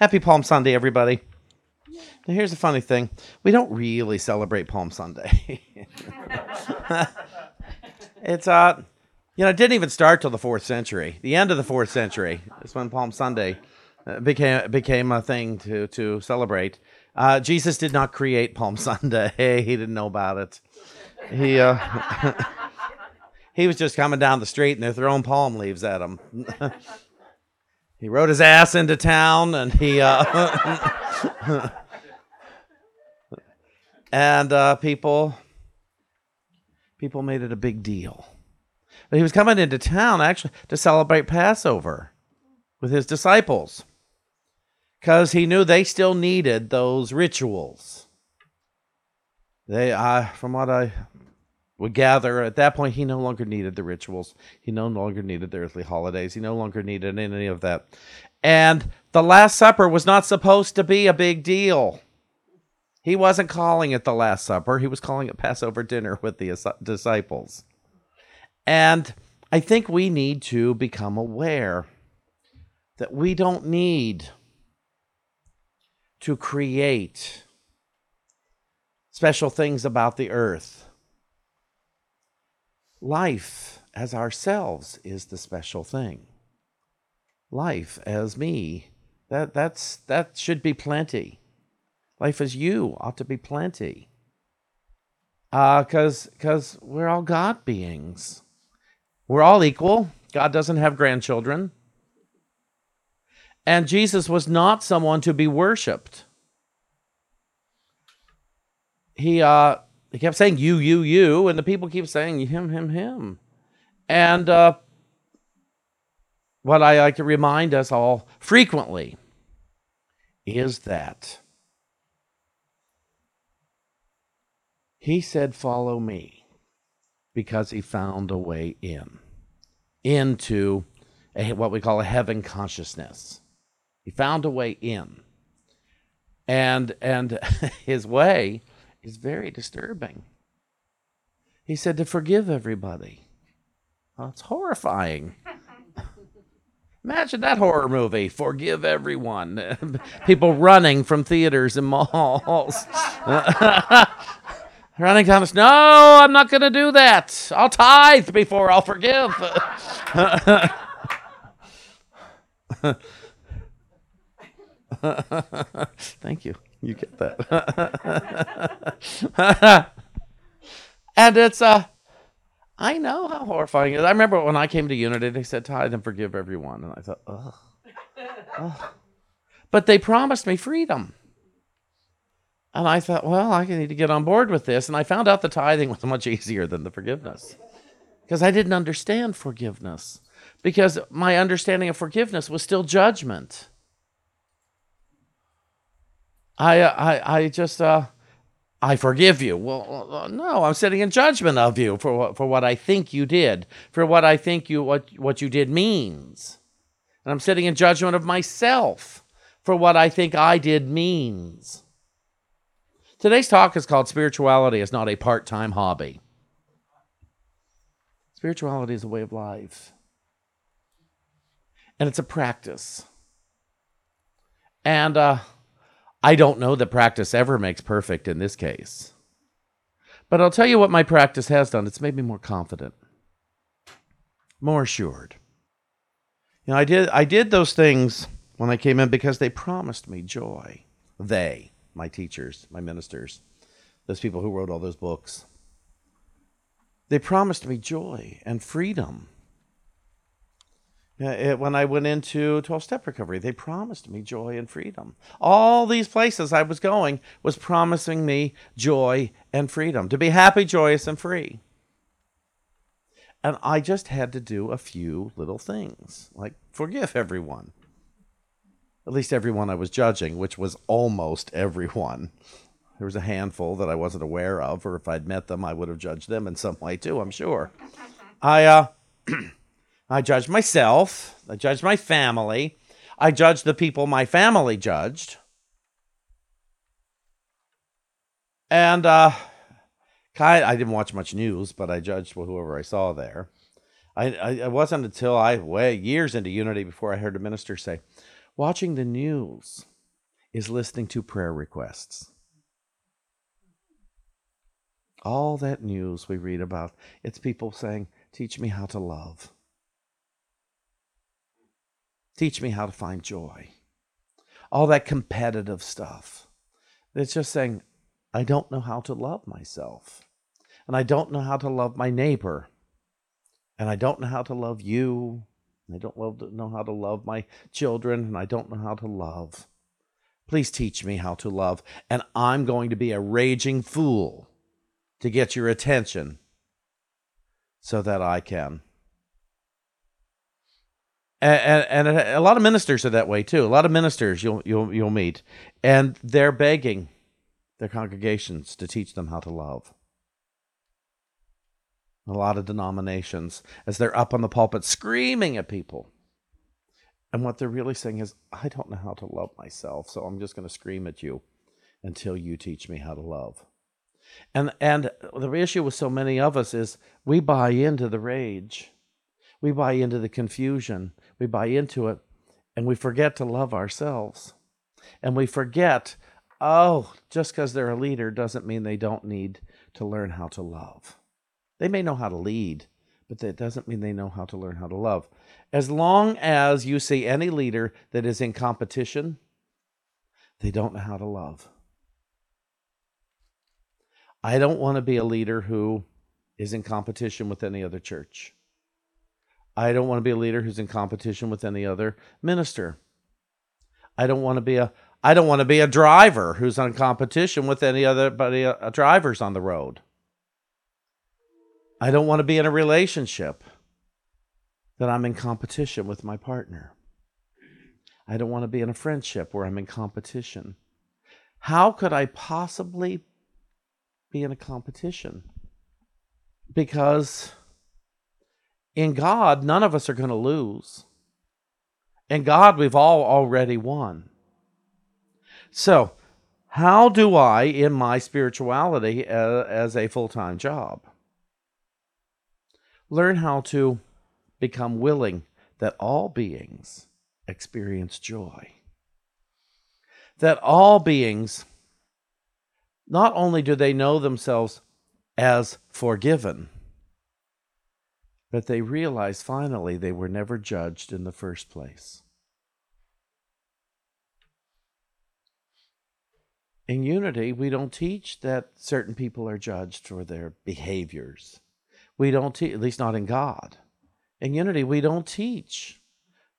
Happy Palm Sunday, everybody. Now, here's the funny thing we don't really celebrate Palm Sunday. it's, uh, you know, it didn't even start till the fourth century. The end of the fourth century is when Palm Sunday uh, became became a thing to to celebrate. Uh, Jesus did not create Palm Sunday. he didn't know about it. He uh, he was just coming down the street and they're throwing palm leaves at him. He rode his ass into town and he uh, and uh, people people made it a big deal. But he was coming into town actually to celebrate Passover with his disciples because he knew they still needed those rituals. They, uh, from what I would gather, at that point, he no longer needed the rituals. He no longer needed the earthly holidays. He no longer needed any of that. And the Last Supper was not supposed to be a big deal. He wasn't calling it the Last Supper, he was calling it Passover dinner with the disciples. And I think we need to become aware that we don't need to create special things about the earth. Life as ourselves is the special thing. Life as me, that, that's, that should be plenty. Life as you ought to be plenty. Because uh, we're all God beings. We're all equal. God doesn't have grandchildren. And Jesus was not someone to be worshiped. He, uh, he kept saying, You, you, you. And the people keep saying, Him, him, him. And uh, what I like to remind us all frequently is that He said, Follow me, because he found a way in, into a, what we call a heaven consciousness. He found a way in. And, and his way is very disturbing. He said to forgive everybody. Well, it's horrifying. Imagine that horror movie, Forgive Everyone. People running from theaters and malls. Running Thomas, no, I'm not going to do that. I'll tithe before I'll forgive. Thank you. You get that. and it's uh I know how horrifying it is. I remember when I came to Unity, they said tithe and forgive everyone. And I thought, ugh. ugh. But they promised me freedom. And I thought, well, I need to get on board with this. And I found out the tithing was much easier than the forgiveness because I didn't understand forgiveness. Because my understanding of forgiveness was still judgment. I, I, I just, uh, I forgive you. Well, uh, no, I'm sitting in judgment of you for what, for what I think you did, for what I think you what what you did means, and I'm sitting in judgment of myself for what I think I did means. Today's talk is called Spirituality is Not a Part Time Hobby. Spirituality is a way of life, and it's a practice. And uh, I don't know that practice ever makes perfect in this case. But I'll tell you what my practice has done it's made me more confident, more assured. You know, I did, I did those things when I came in because they promised me joy. They my teachers, my ministers, those people who wrote all those books. They promised me joy and freedom. When I went into 12 step recovery, they promised me joy and freedom. All these places I was going was promising me joy and freedom, to be happy, joyous, and free. And I just had to do a few little things, like forgive everyone, at least everyone I was judging, which was almost everyone. There was a handful that I wasn't aware of, or if I'd met them, I would have judged them in some way too, I'm sure. I, uh, I judged myself, I judged my family, I judged the people my family judged. And uh, I didn't watch much news, but I judged whoever I saw there. I, I, it wasn't until I way years into Unity before I heard a minister say, watching the news is listening to prayer requests. All that news we read about, it's people saying, Teach me how to love. Teach me how to find joy. All that competitive stuff. It's just saying, I don't know how to love myself. And I don't know how to love my neighbor. And I don't know how to love you. I don't know how to love my children. And I don't know how to love. Please teach me how to love. And I'm going to be a raging fool to get your attention so that I can. And, and, a lot of ministers are that way too. A lot of ministers you'll you'll you'll meet, and they're begging their congregations to teach them how to love. A lot of denominations, as they're up on the pulpit screaming at people, and what they're really saying is, I don't know how to love myself, so I'm just going to scream at you until you teach me how to love. And and the issue with so many of us is we buy into the rage. We buy into the confusion. We buy into it and we forget to love ourselves. And we forget, oh, just because they're a leader doesn't mean they don't need to learn how to love. They may know how to lead, but that doesn't mean they know how to learn how to love. As long as you see any leader that is in competition, they don't know how to love. I don't want to be a leader who is in competition with any other church. I don't want to be a leader who's in competition with any other minister. I don't want to be a I don't want to be a driver who's in competition with any other but a, a drivers on the road. I don't want to be in a relationship that I'm in competition with my partner. I don't want to be in a friendship where I'm in competition. How could I possibly be in a competition because in God, none of us are going to lose. In God, we've all already won. So, how do I, in my spirituality uh, as a full time job, learn how to become willing that all beings experience joy? That all beings not only do they know themselves as forgiven, but they realize finally they were never judged in the first place. In unity, we don't teach that certain people are judged for their behaviors. We don't teach, at least not in God. In unity, we don't teach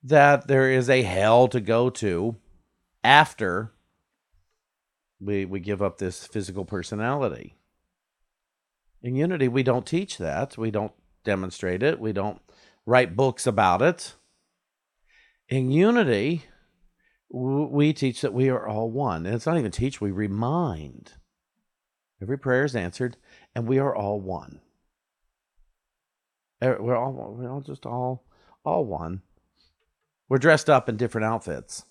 that there is a hell to go to after we, we give up this physical personality. In unity, we don't teach that. We don't demonstrate it. We don't write books about it. In unity, we teach that we are all one. And it's not even teach, we remind. Every prayer is answered, and we are all one. We're all, we're all just all, all one. We're dressed up in different outfits,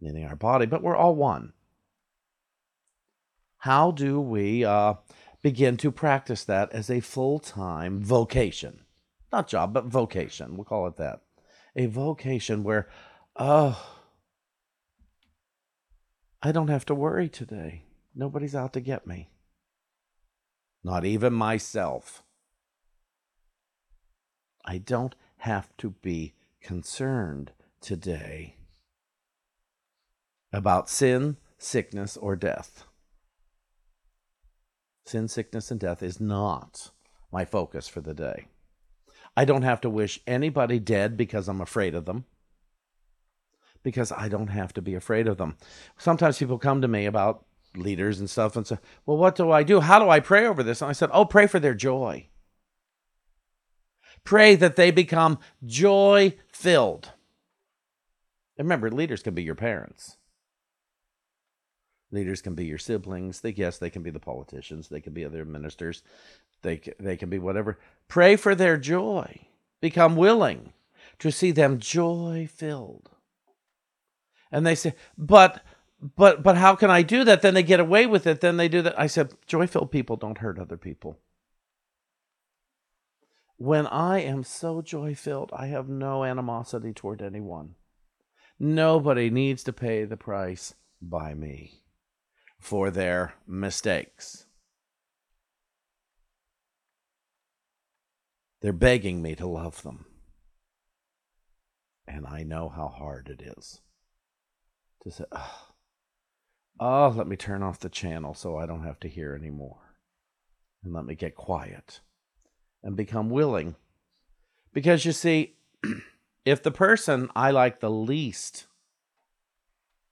meaning our body, but we're all one. How do we uh, begin to practice that as a full time vocation? Not job, but vocation. We'll call it that. A vocation where, oh, I don't have to worry today. Nobody's out to get me. Not even myself. I don't have to be concerned today about sin, sickness, or death. Sin, sickness, and death is not my focus for the day. I don't have to wish anybody dead because I'm afraid of them. Because I don't have to be afraid of them. Sometimes people come to me about leaders and stuff and say, Well, what do I do? How do I pray over this? And I said, Oh, pray for their joy. Pray that they become joy filled. Remember, leaders can be your parents. Leaders can be your siblings. They yes, they can be the politicians. They can be other ministers. They they can be whatever. Pray for their joy. Become willing to see them joy filled. And they say, but but but how can I do that? Then they get away with it. Then they do that. I said, joy filled people don't hurt other people. When I am so joy filled, I have no animosity toward anyone. Nobody needs to pay the price by me for their mistakes. They're begging me to love them. And I know how hard it is to say, oh, oh, let me turn off the channel so I don't have to hear anymore. And let me get quiet and become willing. Because you see, if the person I like the least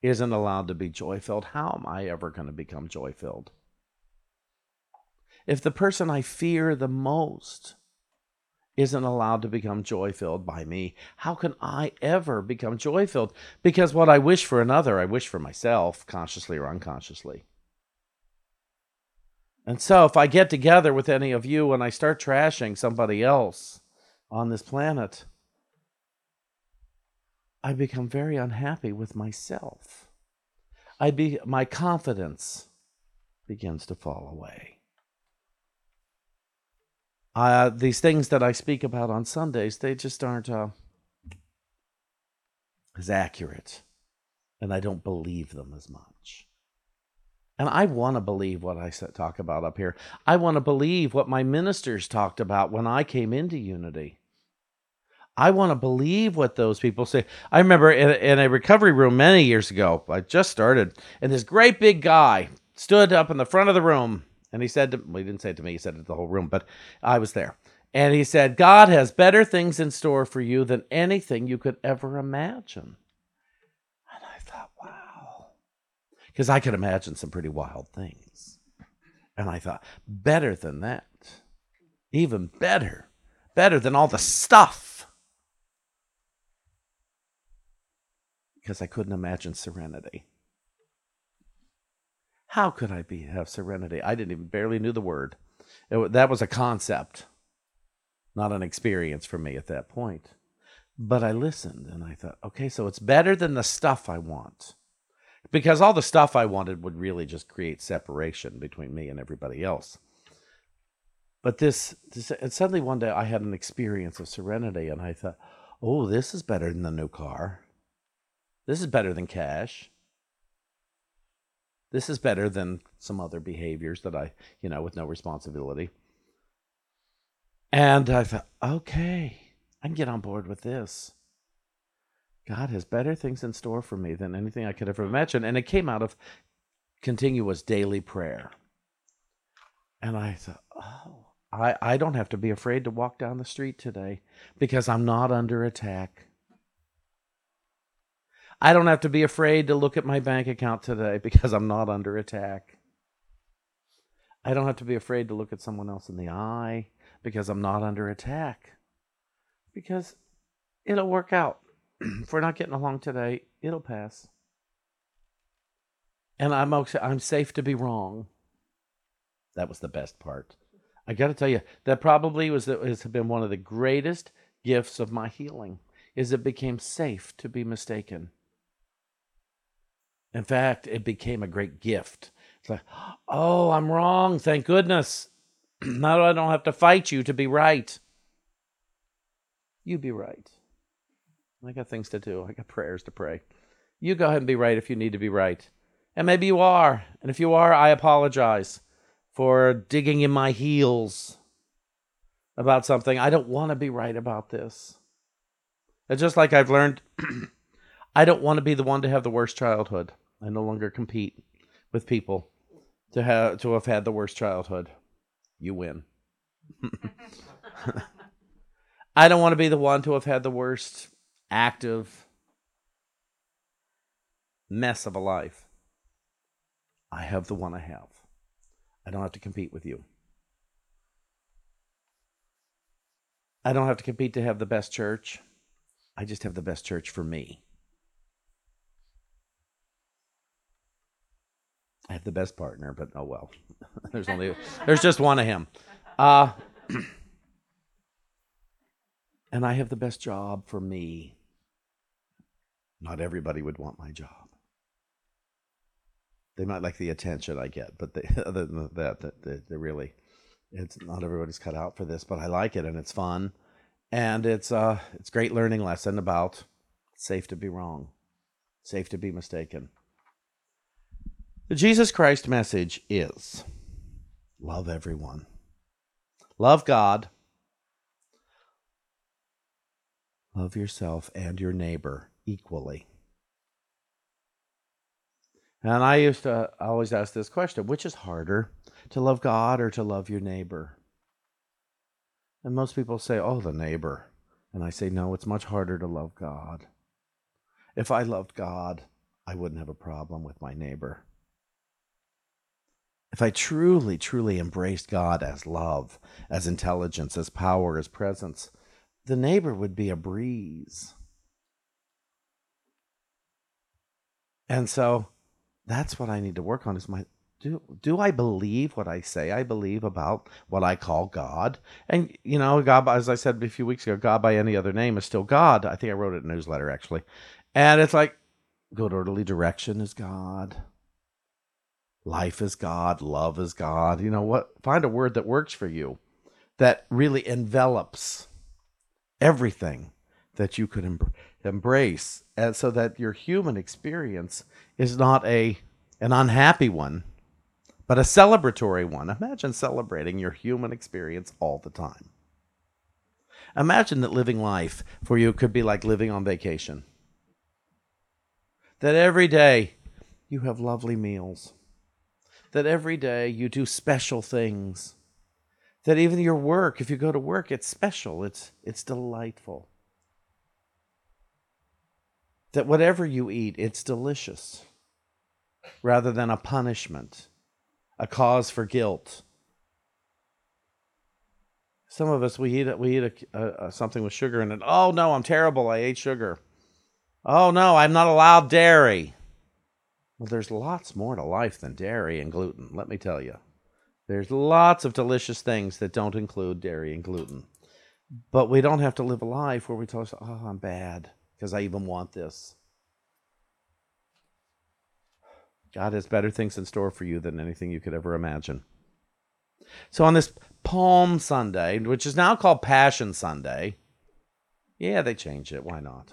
isn't allowed to be joy filled, how am I ever going to become joy filled? If the person I fear the most isn't allowed to become joy filled by me, how can I ever become joy filled? Because what I wish for another, I wish for myself, consciously or unconsciously. And so, if I get together with any of you and I start trashing somebody else on this planet, I become very unhappy with myself. I be my confidence begins to fall away. Uh, these things that I speak about on Sundays, they just aren't uh, as accurate, and I don't believe them as much. And I want to believe what I talk about up here. I want to believe what my ministers talked about when I came into unity. I want to believe what those people say. I remember in, in, a recovery room many years ago, I just started, and this great big guy stood up in the front of the room and he said, to, well, he didn't say it to me, he said it to the whole room, but I was there. And he said, God has better things in store for you than anything you could ever imagine. And I thought, wow. Because I could imagine some pretty wild things. And I thought, better than that. Even better. Better than all the stuff because I couldn't imagine serenity. How could I be have serenity? I didn't even barely knew the word. It, that was a concept, not an experience for me at that point. But I listened and I thought, okay, so it's better than the stuff I want. Because all the stuff I wanted would really just create separation between me and everybody else. But this, this and suddenly one day I had an experience of serenity and I thought, oh, this is better than the new car. This is better than cash. This is better than some other behaviors that I, you know, with no responsibility. And I thought, okay, I can get on board with this. God has better things in store for me than anything I could ever imagine. And it came out of continuous daily prayer. And I thought, oh, I, I don't have to be afraid to walk down the street today because I'm not under attack. I don't have to be afraid to look at my bank account today because I'm not under attack. I don't have to be afraid to look at someone else in the eye because I'm not under attack. Because it'll work out. if we're not getting along today, it'll pass. And I'm okay, I'm safe to be wrong. That was the best part. I got to tell you, that probably was has been one of the greatest gifts of my healing. Is it became safe to be mistaken. In fact, it became a great gift. It's like, oh, I'm wrong. Thank goodness. now I don't have to fight you to be right. You be right. I got things to do. I got prayers to pray. You go ahead and be right if you need to be right. And maybe you are. And if you are, I apologize for digging in my heels about something. I don't want to be right about this. It's just like I've learned I don't want to be the one to have the worst childhood. I no longer compete with people to have to have had the worst childhood. You win. I don't want to be the one to have had the worst active mess of a life. I have the one I have. I don't have to compete with you. I don't have to compete to have the best church. I just have the best church for me. I have the best partner, but oh well. there's only there's just one of him. Uh, and I have the best job for me. Not everybody would want my job. They might like the attention I get, but they, other than that, they, they really, it's not everybody's cut out for this. But I like it, and it's fun, and it's uh, it's great learning lesson about safe to be wrong. safe to be mistaken. The Jesus Christ message is love everyone, love God, love yourself and your neighbor equally. And I used to always ask this question which is harder, to love God or to love your neighbor? And most people say, oh, the neighbor. And I say, no, it's much harder to love God. If I loved God, I wouldn't have a problem with my neighbor. If I truly, truly embraced God as love, as intelligence, as power, as presence, the neighbor would be a breeze. And so that's what I need to work on is my do do I believe what I say I believe about what I call God? And you know, God, as I said a few weeks ago, God by any other name is still God. I think I wrote it in a newsletter actually, and it's like good orderly direction is God. Life is God. Love is God. You know what? Find a word that works for you, that really envelops everything that you could em- embrace, and so that your human experience is not a an unhappy one, but a celebratory one. Imagine celebrating your human experience all the time. Imagine that living life for you could be like living on vacation. That every day you have lovely meals. That every day you do special things. That even your work, if you go to work, it's special, it's, it's delightful. That whatever you eat, it's delicious rather than a punishment, a cause for guilt. Some of us we eat we eat a, a, something with sugar in it. Oh no, I'm terrible. I ate sugar. Oh no, I'm not allowed dairy. Well, there's lots more to life than dairy and gluten. Let me tell you, there's lots of delicious things that don't include dairy and gluten. But we don't have to live a life where we tell ourselves, "Oh, I'm bad because I even want this." God has better things in store for you than anything you could ever imagine. So on this Palm Sunday, which is now called Passion Sunday, yeah, they changed it. Why not?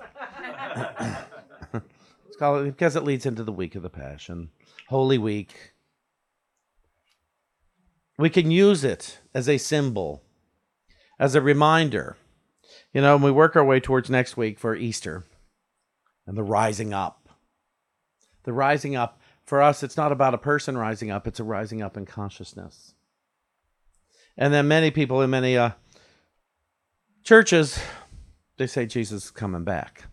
it's called because it leads into the week of the Passion, Holy Week. We can use it as a symbol, as a reminder. You know, and we work our way towards next week for Easter and the rising up. The rising up for us, it's not about a person rising up, it's a rising up in consciousness. And then many people in many uh, churches, they say Jesus is coming back.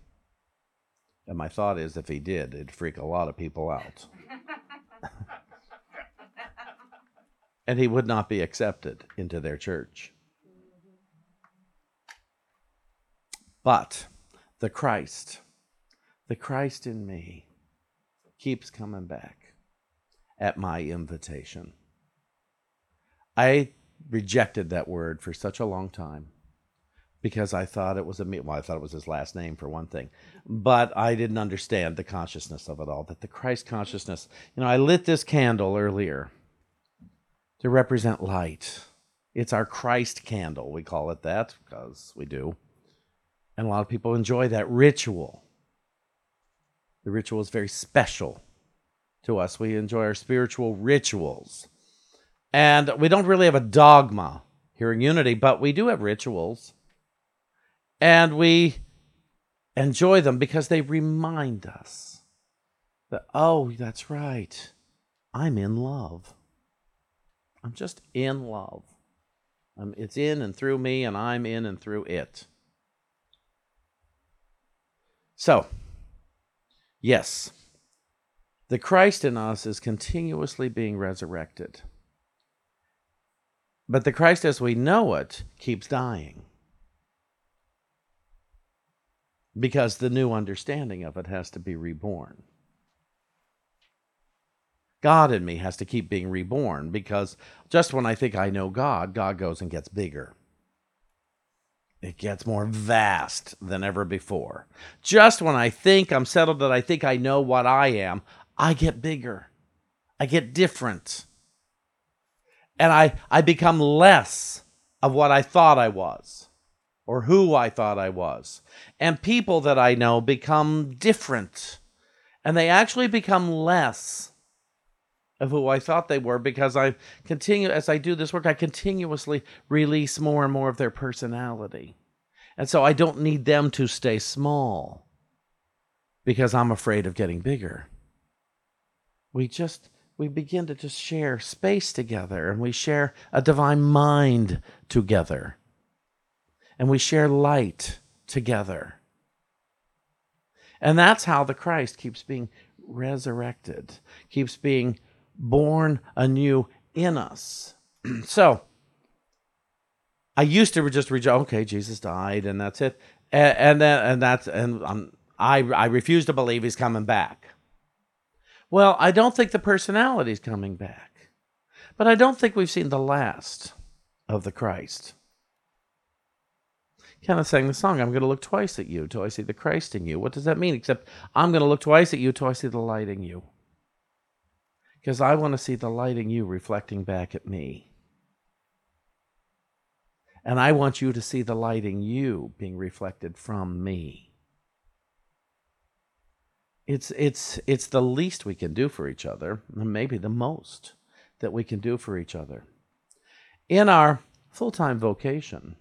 And my thought is if he did, it'd freak a lot of people out. and he would not be accepted into their church. But the Christ, the Christ in me, keeps coming back at my invitation. I rejected that word for such a long time because I thought it was a well, I thought it was his last name for one thing, but I didn't understand the consciousness of it all. That the Christ consciousness, you know, I lit this candle earlier to represent light. It's our Christ candle. We call it that because we do, and a lot of people enjoy that ritual. The ritual is very special to us. We enjoy our spiritual rituals. And we don't really have a dogma here in Unity, but we do have rituals. And we enjoy them because they remind us that, oh, that's right. I'm in love. I'm just in love. Um, it's in and through me, and I'm in and through it. So, Yes, the Christ in us is continuously being resurrected. But the Christ as we know it keeps dying. Because the new understanding of it has to be reborn. God in me has to keep being reborn because just when I think I know God, God goes and gets bigger. It gets more vast than ever before. Just when I think I'm settled, that I think I know what I am, I get bigger. I get different. And I, I become less of what I thought I was or who I thought I was. And people that I know become different. And they actually become less of who I thought they were because I continue, as I do this work, I continuously release more and more of their personality. And so I don't need them to stay small because I'm afraid of getting bigger. We just, we begin to just share space together and we share a divine mind together and we share light together. And that's how the Christ keeps being resurrected, keeps being born anew in us. so, I used to just read, okay, Jesus died, and that's it, and, and then and that's and um, I I refuse to believe he's coming back. Well, I don't think the personality's coming back, but I don't think we've seen the last of the Christ kind of sang the song, I'm going to look twice at you till I see the Christ in you. What does that mean? Except I'm going to look twice at you till I see the light in you. Because I want to see the light in you reflecting back at me. And I want you to see the light in you being reflected from me. It's, it's, it's the least we can do for each other, and maybe the most that we can do for each other. In our full time vocation,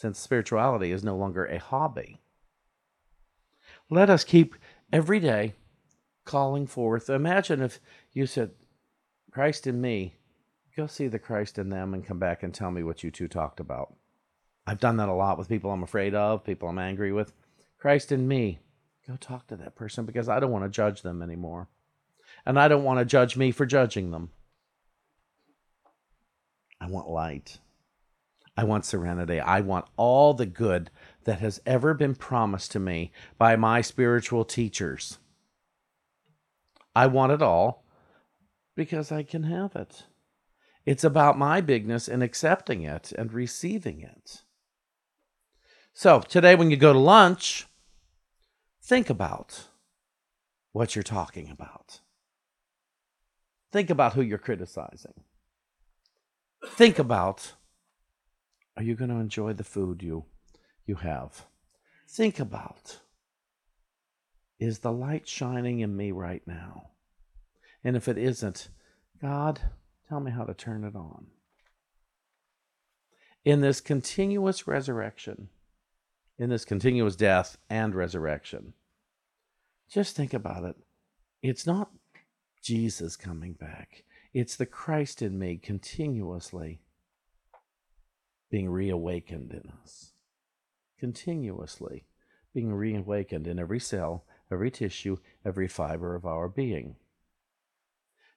since spirituality is no longer a hobby. Let us keep every day calling forth. Imagine if you said, Christ in me, go see the Christ in them and come back and tell me what you two talked about. I've done that a lot with people I'm afraid of, people I'm angry with. Christ in me, go talk to that person because I don't want to judge them anymore. And I don't want to judge me for judging them. I want light. I want serenity. I want all the good that has ever been promised to me by my spiritual teachers. I want it all because I can have it. It's about my bigness in accepting it and receiving it. So, today when you go to lunch, think about what you're talking about. Think about who you're criticizing. Think about are you going to enjoy the food you you have? Think about is the light shining in me right now? And if it isn't, God, tell me how to turn it on. In this continuous resurrection, in this continuous death and resurrection, just think about it. It's not Jesus coming back, it's the Christ in me continuously being reawakened in us, continuously being reawakened in every cell, every tissue, every fiber of our being.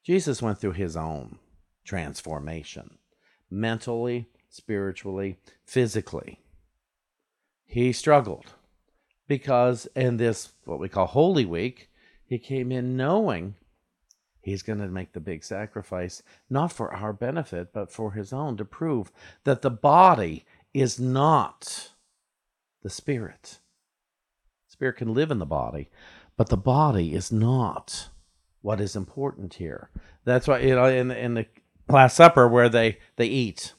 Jesus went through his own transformation mentally, spiritually, physically. He struggled because in this, what we call Holy Week, he came in knowing He's going to make the big sacrifice, not for our benefit, but for his own, to prove that the body is not the spirit. Spirit can live in the body, but the body is not what is important here. That's why you know in in the Last Supper where they they eat,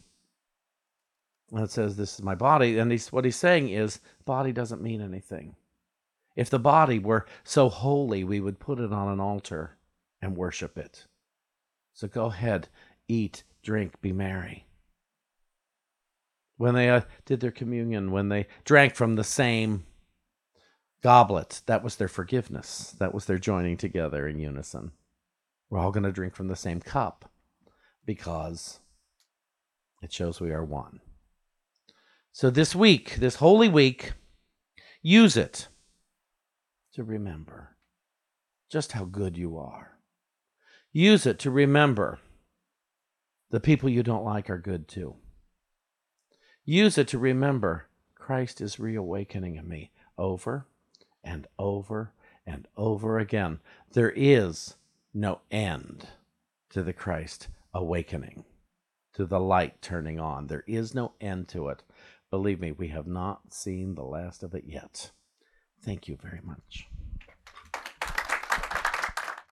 and it says, "This is my body," and he's what he's saying is, body doesn't mean anything. If the body were so holy, we would put it on an altar and worship it. So go ahead, eat, drink, be merry. When they uh, did their communion, when they drank from the same goblet, that was their forgiveness. That was their joining together in unison. We're all going to drink from the same cup because it shows we are one. So this week, this holy week, use it to remember just how good you are. Use it to remember the people you don't like are good too. Use it to remember Christ is reawakening in me over and over and over again. There is no end to the Christ awakening, to the light turning on. There is no end to it. Believe me, we have not seen the last of it yet. Thank you very much.